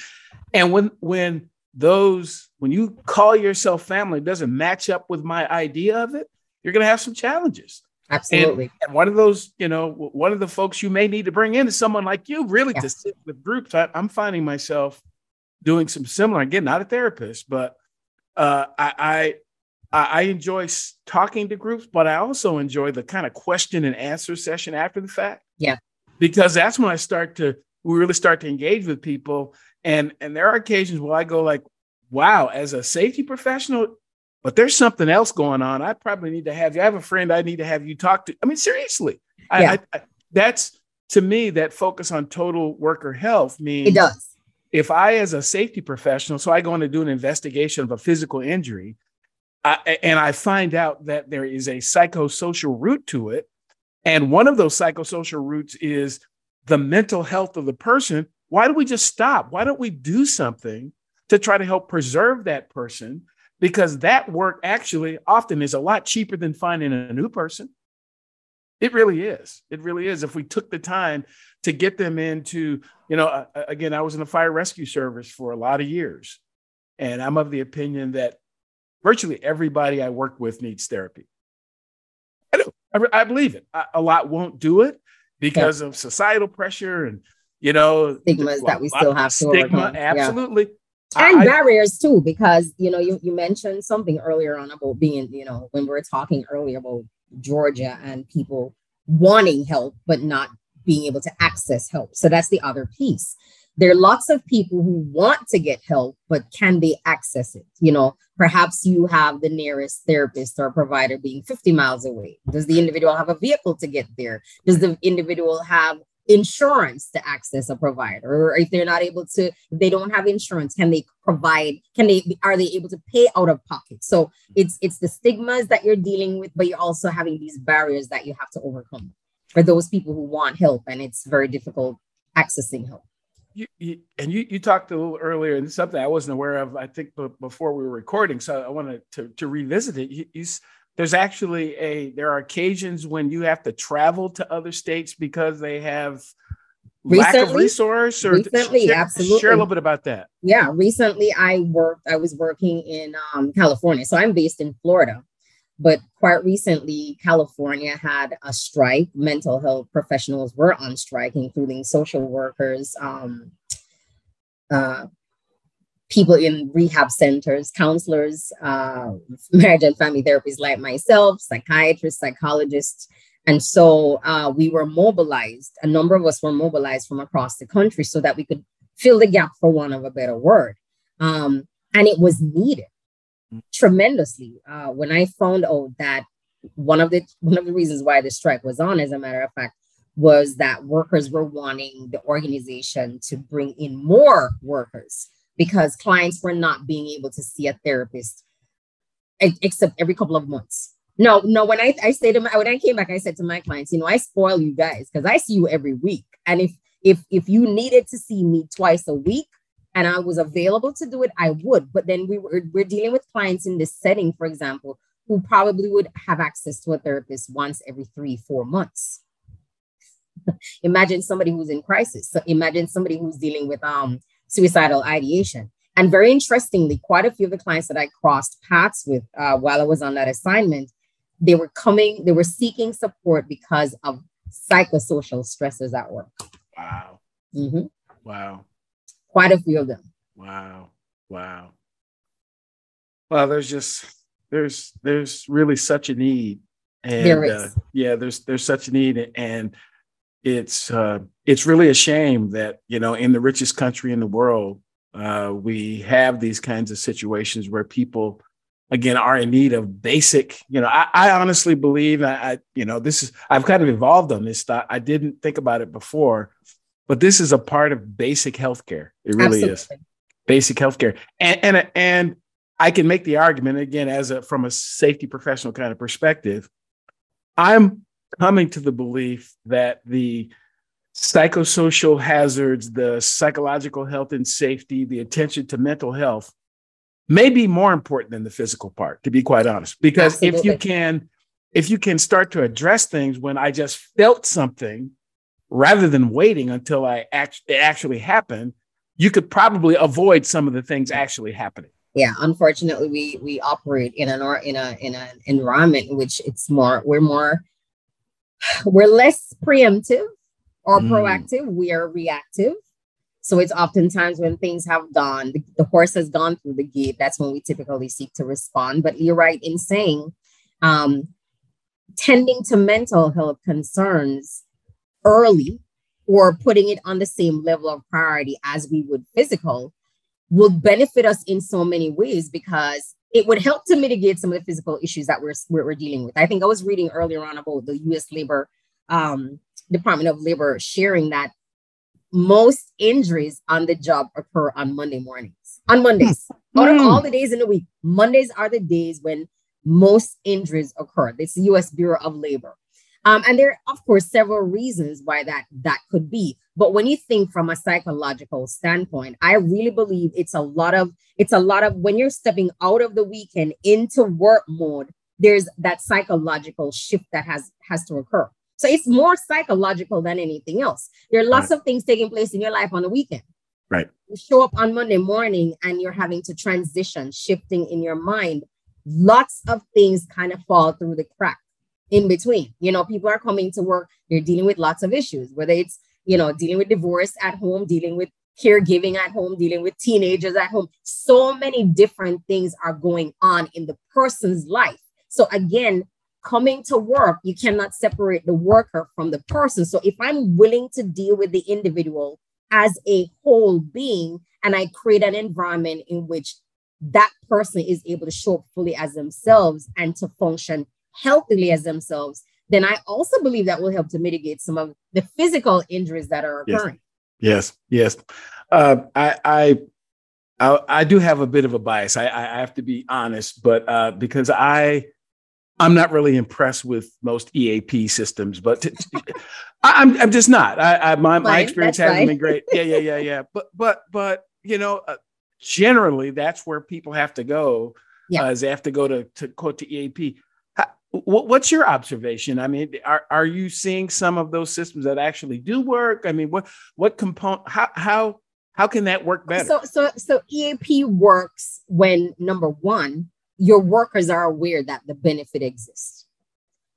and when when those when you call yourself family doesn't match up with my idea of it, you're gonna have some challenges. Absolutely. And, and, one of those, you know, one of the folks you may need to bring in is someone like you, really yeah. to sit with groups. I, am finding myself doing some similar. Again, not a therapist, but uh, I, I I enjoy talking to groups, but I also enjoy the kind of question and answer session after the fact. Yeah, because that's when I start to we really start to engage with people, and and there are occasions where I go like, wow, as a safety professional, but there's something else going on. I probably need to have you. I have a friend I need to have you talk to. I mean, seriously, yeah. I, I, that's to me that focus on total worker health means it does. If I, as a safety professional, so I go in to do an investigation of a physical injury, I, and I find out that there is a psychosocial root to it, and one of those psychosocial roots is the mental health of the person. Why do we just stop? Why don't we do something to try to help preserve that person? because that work actually often is a lot cheaper than finding a new person. It really is. It really is. If we took the time to get them into, you know, again, I was in the fire rescue service for a lot of years. And I'm of the opinion that virtually everybody I work with needs therapy. I do. I, I believe it. I, a lot won't do it because yeah. of societal pressure and, you know, stigmas that we still have to stigma. Absolutely. Yeah and I, barriers too because you know you, you mentioned something earlier on about being you know when we were talking earlier about georgia and people wanting help but not being able to access help. So that's the other piece. There are lots of people who want to get help but can they access it? You know perhaps you have the nearest therapist or provider being 50 miles away. Does the individual have a vehicle to get there? Does the individual have insurance to access a provider or if they're not able to they don't have insurance can they provide can they are they able to pay out of pocket so it's it's the stigmas that you're dealing with but you're also having these barriers that you have to overcome for those people who want help and it's very difficult accessing help you, you, and you, you talked a little earlier, and something I wasn't aware of. I think before we were recording, so I wanted to to revisit it. You, you, there's actually a there are occasions when you have to travel to other states because they have recently, lack of resource or recently share, absolutely share a little bit about that. Yeah recently i worked i was working in um, california. So i'm based in florida but quite recently california had a strike. Mental health professionals were on strike including social workers um, uh, people in rehab centers, counselors, uh, marriage and family therapists like myself, psychiatrists, psychologists. And so uh, we were mobilized, a number of us were mobilized from across the country so that we could fill the gap, for one of a better word. Um, and it was needed tremendously. Uh, when I found out that one of the one of the reasons why the strike was on, as a matter of fact, was that workers were wanting the organization to bring in more workers because clients were not being able to see a therapist except every couple of months. No, no, when I, I say to my when I came back, I said to my clients, you know, I spoil you guys because I see you every week. And if if if you needed to see me twice a week and I was available to do it, I would. But then we were we're dealing with clients in this setting, for example, who probably would have access to a therapist once every three, four months. imagine somebody who's in crisis. So imagine somebody who's dealing with um suicidal ideation. And very interestingly, quite a few of the clients that I crossed paths with uh, while I was on that assignment, they were coming, they were seeking support because of psychosocial stresses at work. Wow. Mm-hmm. Wow. Quite a few of them. Wow. Wow. Well, there's just there's there's really such a need. And there is. Uh, yeah, there's there's such a need. And it's uh, it's really a shame that you know in the richest country in the world uh, we have these kinds of situations where people again are in need of basic you know i, I honestly believe I, I, you know this is i've kind of evolved on this thought i didn't think about it before but this is a part of basic healthcare. It really Absolutely. is basic healthcare. And and and i can make the argument again as a from a safety professional kind of perspective i'm coming to the belief that the psychosocial hazards, the psychological health and safety, the attention to mental health may be more important than the physical part, to be quite honest. Because Absolutely. if you can, if you can start to address things when I just felt something, rather than waiting until I act- it actually happened, you could probably avoid some of the things actually happening. Yeah, unfortunately, we we operate in an or in a in an environment in which it's more we're more we're less preemptive or mm. proactive. We are reactive. So it's oftentimes when things have gone, the, the, horse has gone through the gate. That's when we typically seek to respond. But you're right in saying, um, tending to mental health concerns early or putting it on the same level of priority as we would physical will benefit us in so many ways because it would help to mitigate some of the physical issues that we're, we're, dealing with. I think I was reading earlier on about the US Labor um, Department of Labor sharing that most injuries on the job occur on Monday mornings. On Mondays, mm. out of all the days in the week, Mondays are the days when most injuries occur. It's the US Bureau of Labor. Um, and there are, of course, several reasons why that that could be. But when you think from a psychological standpoint, I really believe it's a lot of it's a lot of when you're stepping out of the weekend into work mode, there's that psychological shift that has has to occur. So it's more psychological than anything else. There are lots right. of things taking place in your life on the weekend. Right. You show up on Monday morning and you're having to transition, shifting in your mind. Lots of things kind of fall through the crack in between. You know, people are coming to work, they're dealing with lots of issues, whether it's, you know, dealing with divorce at home, dealing with caregiving at home, dealing with teenagers at home. So many different things are going on in the person's life. So again, coming to work, you cannot separate the worker from the person. So if I'm willing to deal with the individual as a whole being and I create an environment in which that person is able to show up fully as themselves and to function healthily as themselves, then I also believe that will help to mitigate some of the physical injuries that are occurring. Yes, yes. yes. Uh, I, I, I, I, do have a bit of a bias. I, I have to be honest, but uh, because I, I'm not really impressed with most EAP systems, but t- t- I'm, I'm just not. I, I my, my experience that's hasn't fine. been great. Yeah, yeah, yeah, yeah. But, but, but you know, uh, generally that's where people have to go. Yeah. Uh, is they have to go to to quote to EAP what's your observation? I mean, are, are you seeing some of those systems that actually do work? I mean, what what component? How how how can that work better? So so so EAP works when number one, your workers are aware that the benefit exists.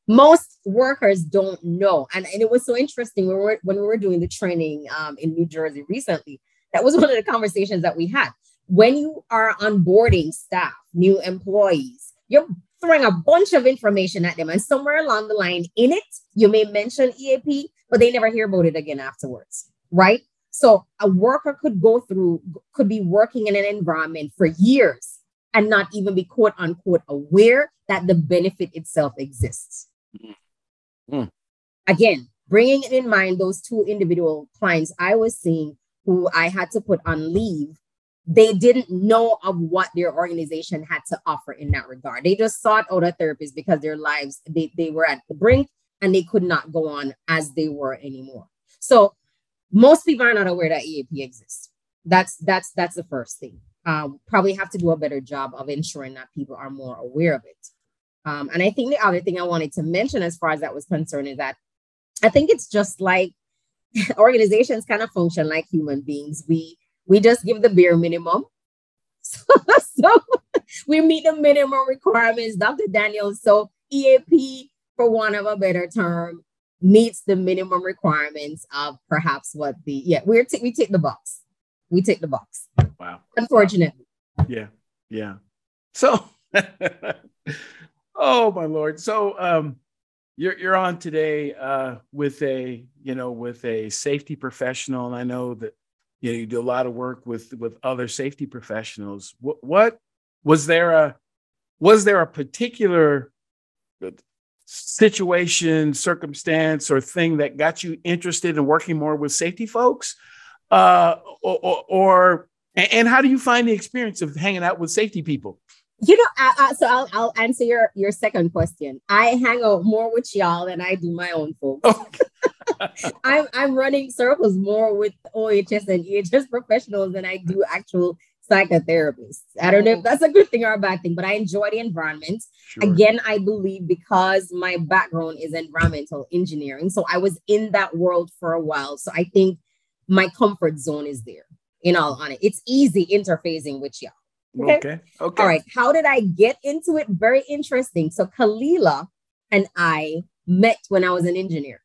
Most workers don't know, and, and it was so interesting when we were when we were doing the training um, in New Jersey recently. That was one of the conversations that we had. When you are onboarding staff, new employees, you're throwing a bunch of information at them. And somewhere along the line in it, you may mention EAP, but they never hear about it again afterwards, right? So a worker could go through, could be working in an environment for years and not even be quote unquote aware that the benefit itself exists. Mm. Again, bringing in mind those two individual clients I was seeing who I had to put on leave they didn't know of what their organization had to offer in that regard. They just sought out a therapist because their lives they, they were at the brink and they could not go on as they were anymore. So most people are not aware that EAP exists. That's that's that's the first thing. Um, probably have to do a better job of ensuring that people are more aware of it. Um, and I think the other thing I wanted to mention as far as that was concerned is that I think it's just like organizations kind of function like human beings. We we just give the bare minimum. So, so we meet the minimum requirements, Dr. Daniels. So EAP, for one of a better term, meets the minimum requirements of perhaps what the yeah we're t- we take the box. We take the box. Wow. Unfortunately. Yeah. Yeah. So oh my lord. So um you're you're on today uh with a you know with a safety professional and I know that you know you do a lot of work with with other safety professionals. What, what was there a was there a particular situation circumstance or thing that got you interested in working more with safety folks? Uh, or, or, or and how do you find the experience of hanging out with safety people you know, I, I, so I'll, I'll answer your, your second question. I hang out more with y'all than I do my own folks. Oh. I'm, I'm running circles more with OHS and EHS professionals than I do actual psychotherapists. I don't know if oh. that's a good thing or a bad thing, but I enjoy the environment. Sure. Again, I believe because my background is environmental engineering, so I was in that world for a while. So I think my comfort zone is there. In all honesty, it's easy interfacing with y'all. Okay? okay. Okay. All right. How did I get into it? Very interesting. So Kalila and I met when I was an engineer.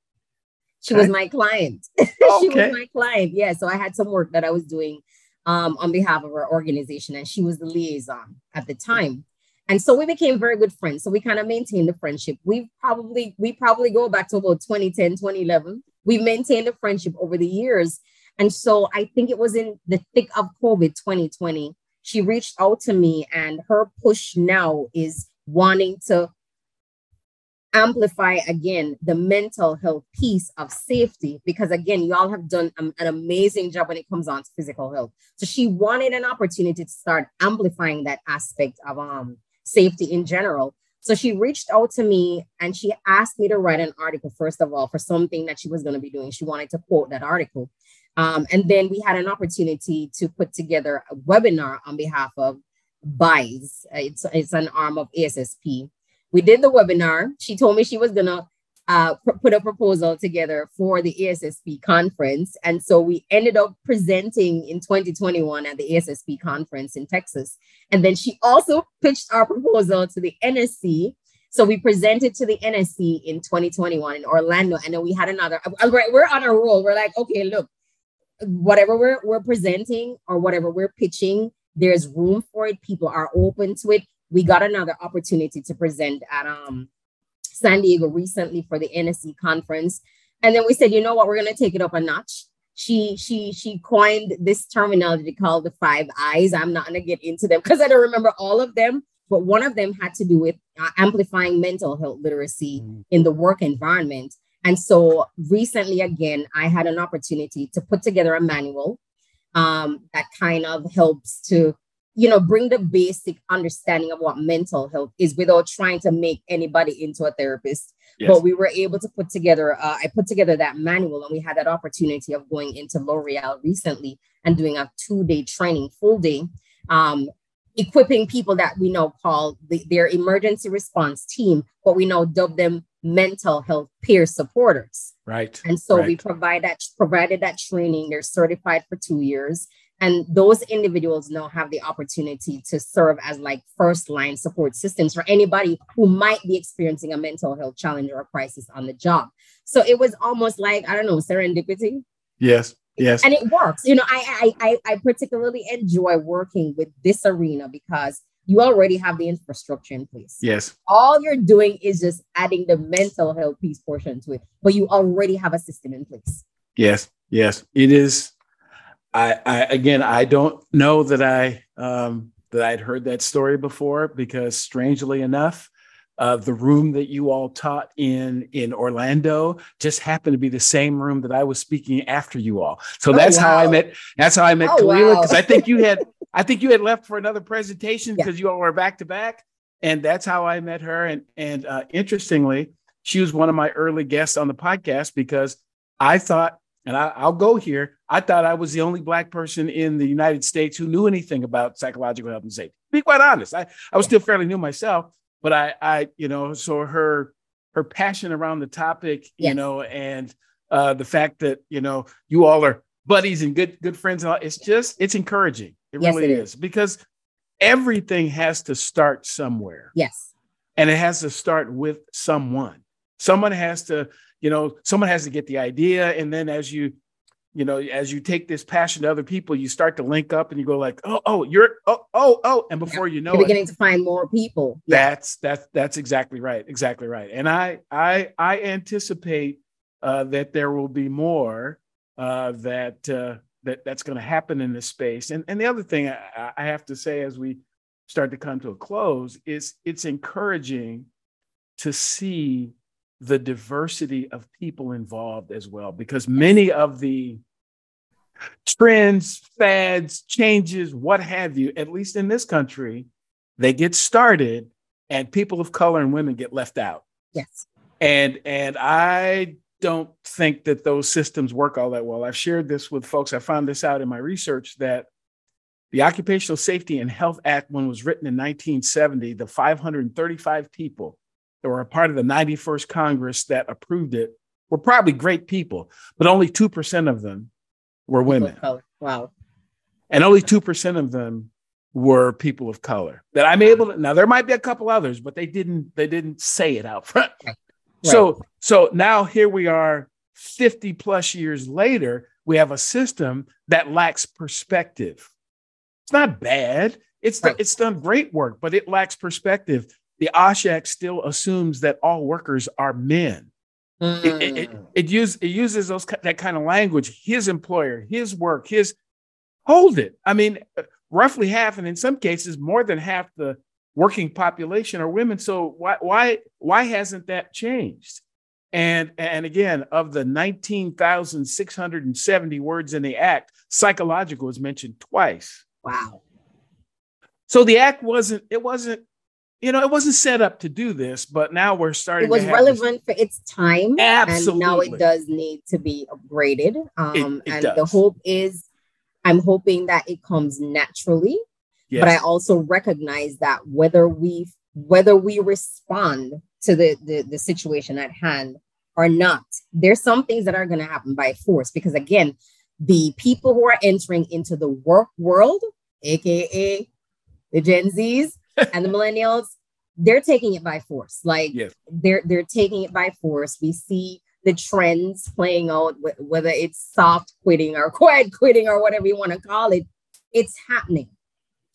She okay. was my client. she was my client. Yeah. So I had some work that I was doing um, on behalf of our organization, and she was the liaison at the time. And so we became very good friends. So we kind of maintained the friendship. We probably we probably go back to about 2010, 2011. We maintained a friendship over the years. And so I think it was in the thick of COVID 2020. She reached out to me, and her push now is wanting to amplify again the mental health piece of safety because again y'all have done an amazing job when it comes on to physical health. So she wanted an opportunity to start amplifying that aspect of um safety in general. So she reached out to me and she asked me to write an article first of all for something that she was going to be doing. She wanted to quote that article um, and then we had an opportunity to put together a webinar on behalf of BISE. It's, it's an arm of ASSP we did the webinar. She told me she was gonna uh, pr- put a proposal together for the ASSP conference, and so we ended up presenting in 2021 at the ASSP conference in Texas. And then she also pitched our proposal to the NSC. So we presented to the NSC in 2021 in Orlando, and then we had another. We're on a roll. We're like, okay, look, whatever we're we're presenting or whatever we're pitching, there's room for it. People are open to it we got another opportunity to present at um, San Diego recently for the NSC conference. And then we said, you know what, we're going to take it up a notch. She she she coined this terminology called the five eyes. I'm not going to get into them because I don't remember all of them, but one of them had to do with uh, amplifying mental health literacy mm. in the work environment. And so recently, again, I had an opportunity to put together a manual um, that kind of helps to you know, bring the basic understanding of what mental health is without trying to make anybody into a therapist. Yes. But we were able to put together, uh, I put together that manual and we had that opportunity of going into L'Oreal recently and doing a two day training, full day, um, equipping people that we know call the, their emergency response team, but we now dub them mental health peer supporters. Right. And so right. we provide that provided that training. They're certified for two years. And those individuals now have the opportunity to serve as like first line support systems for anybody who might be experiencing a mental health challenge or a crisis on the job. So it was almost like, I don't know, serendipity. Yes. Yes. And it works. You know, I I I particularly enjoy working with this arena because you already have the infrastructure in place. Yes. All you're doing is just adding the mental health piece portion to it, but you already have a system in place. Yes. Yes. It is I, I again, I don't know that I um, that I'd heard that story before because, strangely enough, uh, the room that you all taught in in Orlando just happened to be the same room that I was speaking after you all. So oh, that's wow. how I met. That's how I met oh, Kalila because wow. I think you had I think you had left for another presentation because yeah. you all were back to back, and that's how I met her. And and uh, interestingly, she was one of my early guests on the podcast because I thought and I, will go here. I thought I was the only black person in the United States who knew anything about psychological health and safety. To be quite honest, I, I was still fairly new myself, but I, I, you know, so her her passion around the topic, yes. you know, and uh, the fact that you know you all are buddies and good good friends, and all, it's just it's encouraging. It yes, really it is. is because everything has to start somewhere. Yes, and it has to start with someone. Someone has to you know someone has to get the idea and then as you you know as you take this passion to other people you start to link up and you go like oh oh you're oh oh oh and before you know you're beginning it, to find more people that's that's that's exactly right exactly right and i i i anticipate uh, that there will be more uh, that uh, that that's going to happen in this space and and the other thing I, I have to say as we start to come to a close is it's encouraging to see the diversity of people involved as well, because many of the trends, fads, changes, what have you, at least in this country, they get started and people of color and women get left out. Yes. And and I don't think that those systems work all that well. I've shared this with folks. I found this out in my research that The Occupational Safety and Health Act, when it was written in 1970, the 535 people that were a part of the 91st Congress that approved it were probably great people, but only 2% of them were women. Wow. And only 2% of them were people of color that I'm able to now there might be a couple others, but they didn't they didn't say it out front. So so now here we are 50 plus years later, we have a system that lacks perspective. It's not bad. It's right. it's done great work, but it lacks perspective. The OSH Act still assumes that all workers are men. Mm. It, it, it, mm. it, use, it uses those that kind of language. His employer, his work, his hold it. I mean, roughly half, and in some cases, more than half the working population are women. So why why why hasn't that changed? And and again, of the 19,670 words in the act, psychological is mentioned twice. Wow. So the act wasn't it wasn't you know, it wasn't set up to do this, but now we're starting. It was relevant this. for its time, absolutely. And now it does need to be upgraded. Um, it, it and does. the hope is, I'm hoping that it comes naturally, yes. but I also recognize that whether we whether we respond to the, the the situation at hand or not, there's some things that are going to happen by force. Because again, the people who are entering into the work world, aka the Gen Zs and the millennials, they're taking it by force. Like yes. they're they're taking it by force. We see the trends playing out, whether it's soft quitting or quiet quitting or whatever you want to call it. It's happening.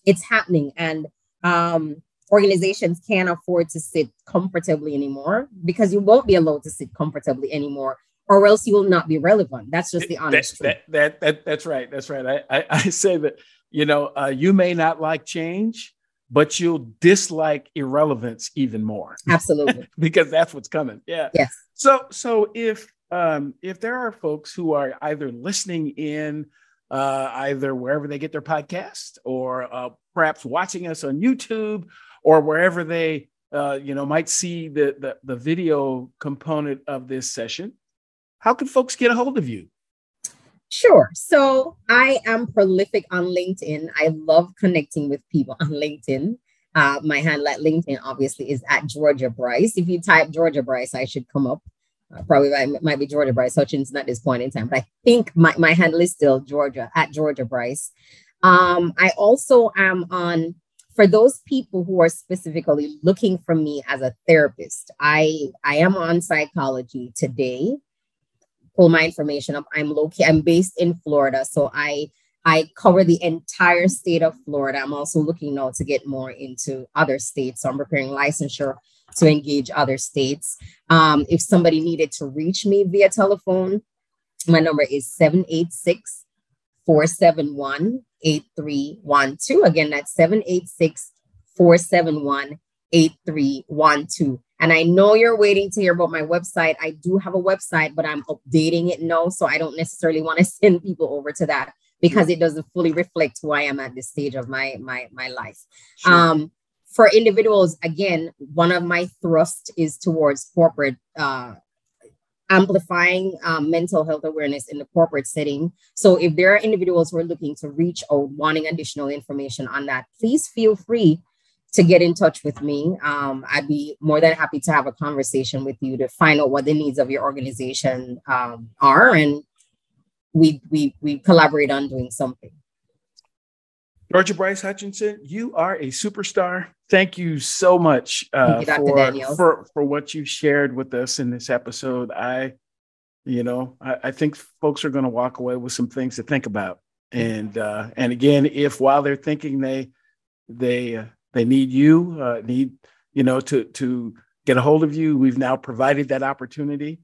It's happening, and um, organizations can't afford to sit comfortably anymore because you won't be allowed to sit comfortably anymore or else you will not be relevant. That's just the honest that, truth. That, that, that, that's right. That's right. I, I, I say that, you know, uh, you may not like change, but you'll dislike irrelevance even more. Absolutely. because that's what's coming. Yeah. Yes. So so if um if there are folks who are either listening in uh either wherever they get their podcast or uh perhaps watching us on YouTube or wherever they uh you know might see the the, the video component of this session, how can folks get a hold of you? Sure. So I am prolific on LinkedIn. I love connecting with people on LinkedIn. Uh, my handle at LinkedIn obviously is at Georgia Bryce. If you type Georgia Bryce, I should come up. Probably might, might be Georgia Bryce Hutchinson at this point in time, but I think my, my handle is still Georgia at Georgia Bryce. Um, I also am on for those people who are specifically looking for me as a therapist. I I am on psychology today pull my information up. I'm located, I'm based in Florida. So I I cover the entire state of Florida. I'm also looking now to get more into other states. So I'm preparing licensure to engage other states. Um, if somebody needed to reach me via telephone, my number is 786 471 8312. Again, that's 786 471 8312. And I know you're waiting to hear about my website. I do have a website, but I'm updating it now. So I don't necessarily want to send people over to that because it doesn't fully reflect who I am at this stage of my my my life. Sure. Um, for individuals, again, one of my thrust is towards corporate uh, amplifying um, mental health awareness in the corporate setting. So if there are individuals who are looking to reach out, wanting additional information on that, please feel free to get in touch with me. Um, I'd be more than happy to have a conversation with you to find out what the needs of your organization um, are, and we we we collaborate on doing something. Georgia Bryce Hutchinson, you are a superstar. Thank you so much uh, you, for, for for what you shared with us in this episode. I, you know, I, I think folks are going to walk away with some things to think about. And uh, and again, if while they're thinking they they uh, they need you, uh, need you know to to get a hold of you. We've now provided that opportunity,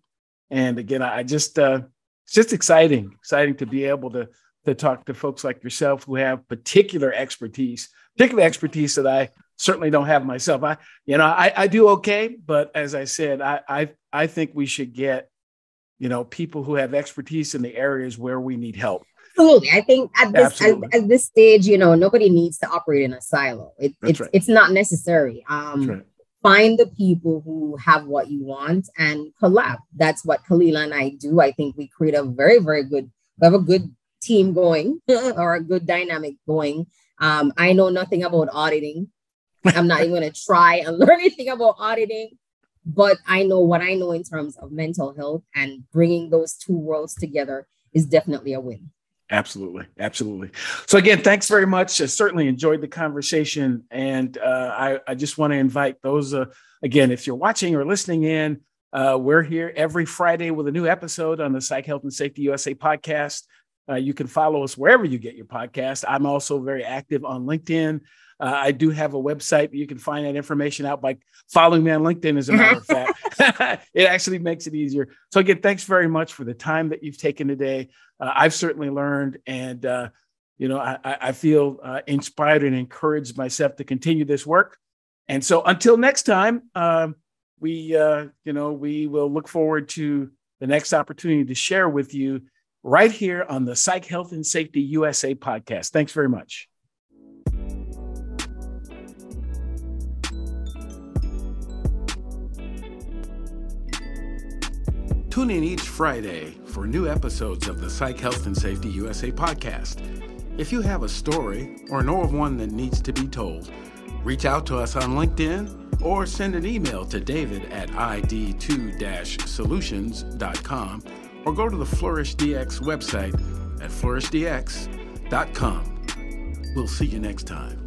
and again, I just uh, it's just exciting, exciting to be able to to talk to folks like yourself who have particular expertise, particular expertise that I certainly don't have myself. I, you know, I, I do okay, but as I said, I, I, I think we should get, you know, people who have expertise in the areas where we need help absolutely. I think at this at, at, this stage, you know, nobody needs to operate in a silo. It, it's right. it's not necessary. Um, right. Find the people who have what you want and collab. That's what Kalila and I do. I think we create a very very good. We have a good team going or a good dynamic going. Um, I know nothing about auditing. I'm not even going to try and learn anything about auditing, but I know what I know in terms of mental health and bringing those two worlds together is definitely a win. Absolutely. Absolutely. So, again, thanks very much. I certainly enjoyed the conversation. And uh, I, I, just want to invite those, uh, again, if you're watching or listening in, uh, we're here every Friday with a new episode on the Psych Health and Safety USA podcast. Uh, you can follow us wherever you get your podcast. I'm also very active on LinkedIn. Uh, I do have a website. You can find that information out by following me on LinkedIn, as a matter of fact. it actually makes it easier. So, again, thanks very much for the time that you've taken today. Uh, I've certainly learned, and, uh, you know, I, I feel uh, inspired and encouraged myself to continue this work. And so, until next time, um, we, uh, you know, we will look forward to the next opportunity to share with you right here on the Psych Health and Safety USA podcast. Thanks very much. Tune in each Friday for new episodes of the Psych Health and Safety USA podcast. If you have a story or know of one that needs to be told, reach out to us on LinkedIn or send an email to david at id2-solutions.com or go to the Flourish DX website at flourishdx.com. We'll see you next time.